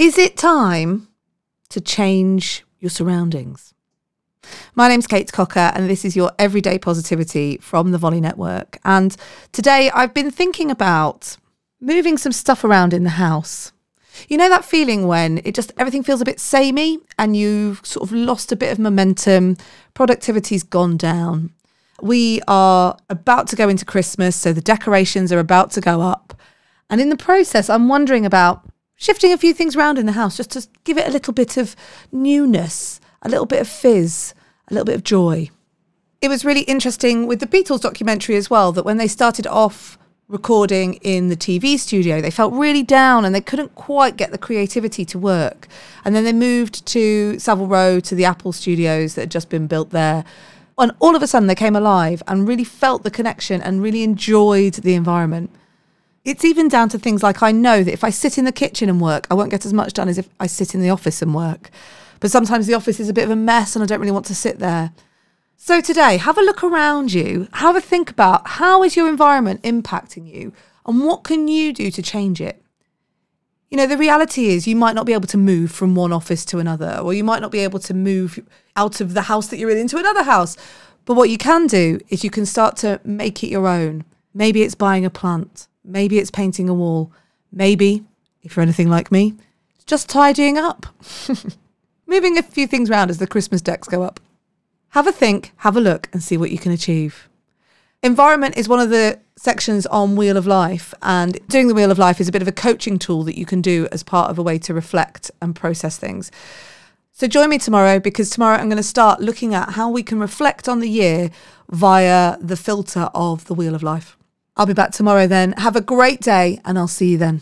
Is it time to change your surroundings? My name's Kate Cocker, and this is your everyday positivity from the Volley Network. And today I've been thinking about moving some stuff around in the house. You know that feeling when it just everything feels a bit samey and you've sort of lost a bit of momentum, productivity's gone down. We are about to go into Christmas, so the decorations are about to go up. And in the process, I'm wondering about shifting a few things around in the house just to give it a little bit of newness, a little bit of fizz, a little bit of joy. It was really interesting with the Beatles documentary as well that when they started off recording in the TV studio, they felt really down and they couldn't quite get the creativity to work. And then they moved to Savile Row to the Apple studios that had just been built there. And all of a sudden they came alive and really felt the connection and really enjoyed the environment. It's even down to things like I know that if I sit in the kitchen and work, I won't get as much done as if I sit in the office and work. But sometimes the office is a bit of a mess and I don't really want to sit there. So today, have a look around you, have a think about how is your environment impacting you and what can you do to change it? You know, the reality is you might not be able to move from one office to another, or you might not be able to move out of the house that you're in into another house. But what you can do is you can start to make it your own. Maybe it's buying a plant. Maybe it's painting a wall. Maybe, if you're anything like me, it's just tidying up. Moving a few things around as the Christmas decks go up. Have a think, have a look, and see what you can achieve. Environment is one of the sections on Wheel of Life, and doing the Wheel of Life is a bit of a coaching tool that you can do as part of a way to reflect and process things. So join me tomorrow because tomorrow I'm going to start looking at how we can reflect on the year via the filter of the Wheel of Life. I'll be back tomorrow then. Have a great day, and I'll see you then.